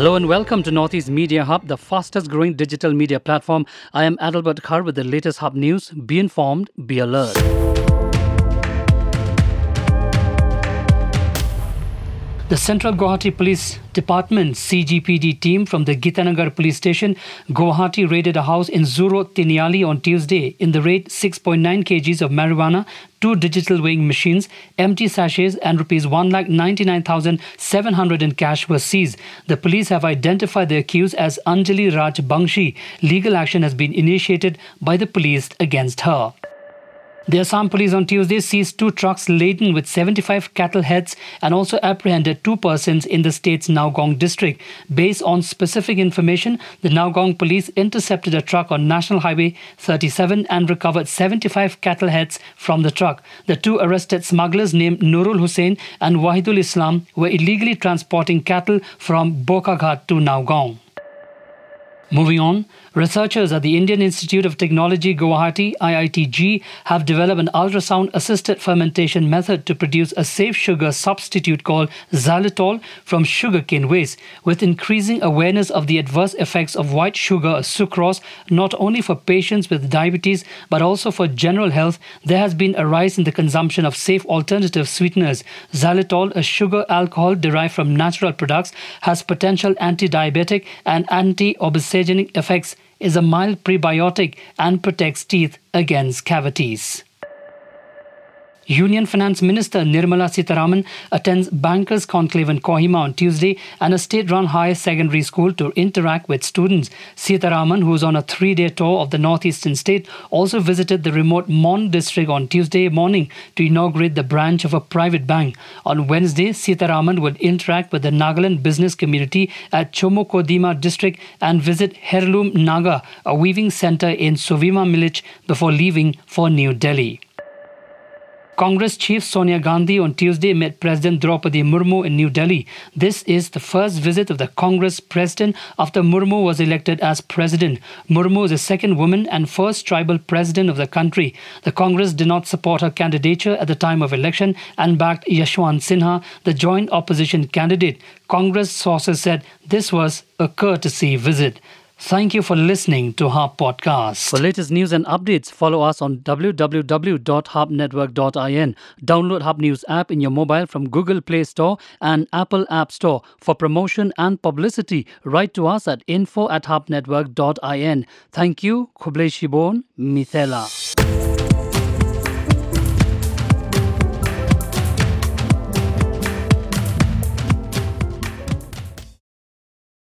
Hello and welcome to Northeast Media Hub, the fastest growing digital media platform. I am Adalbert Kar with the latest Hub news. Be informed, be alert. The Central Guwahati Police Department CGPD team from the Gitanagar police station, Guwahati raided a house in Zuro Tiniali on Tuesday. In the raid, 6.9 kgs of marijuana, two digital weighing machines, empty sachets, and rupees 1,99,700 in cash were seized. The police have identified the accused as Anjali Raj Bangshi. Legal action has been initiated by the police against her. The Assam police on Tuesday seized two trucks laden with 75 cattle heads and also apprehended two persons in the state's Nowgong district. Based on specific information, the Nowgong police intercepted a truck on National Highway 37 and recovered 75 cattle heads from the truck. The two arrested smugglers named Nurul Hussain and Wahidul Islam were illegally transporting cattle from Bokaghat to Nowgong. Moving on, researchers at the Indian Institute of Technology Guwahati IITG have developed an ultrasound assisted fermentation method to produce a safe sugar substitute called xylitol from sugarcane waste. With increasing awareness of the adverse effects of white sugar sucrose not only for patients with diabetes but also for general health, there has been a rise in the consumption of safe alternative sweeteners. Xylitol, a sugar alcohol derived from natural products, has potential anti-diabetic and effects is a mild prebiotic and protects teeth against cavities. Union Finance Minister Nirmala Sitharaman attends Bankers Conclave in Kohima on Tuesday and a state-run higher secondary school to interact with students. Sitharaman, who is on a three-day tour of the northeastern state, also visited the remote Mon district on Tuesday morning to inaugurate the branch of a private bank. On Wednesday, Sitharaman would interact with the Nagaland business community at Chümoukedima district and visit Heirloom Naga, a weaving center in Sovima village, before leaving for New Delhi. Congress chief Sonia Gandhi on Tuesday met President Draupadi Murmu in New Delhi. This is the first visit of the Congress president after Murmu was elected as president. Murmu is the second woman and first tribal president of the country. The Congress did not support her candidature at the time of election and backed Yashwant Sinha, the joint opposition candidate. Congress sources said this was a courtesy visit. Thank you for listening to Hub Podcast. For latest news and updates, follow us on www.hubnetwork.in. Download Hub News app in your mobile from Google Play Store and Apple App Store. For promotion and publicity, write to us at info at hubnetwork.in. Thank you, Khublei Shibun, Mithela.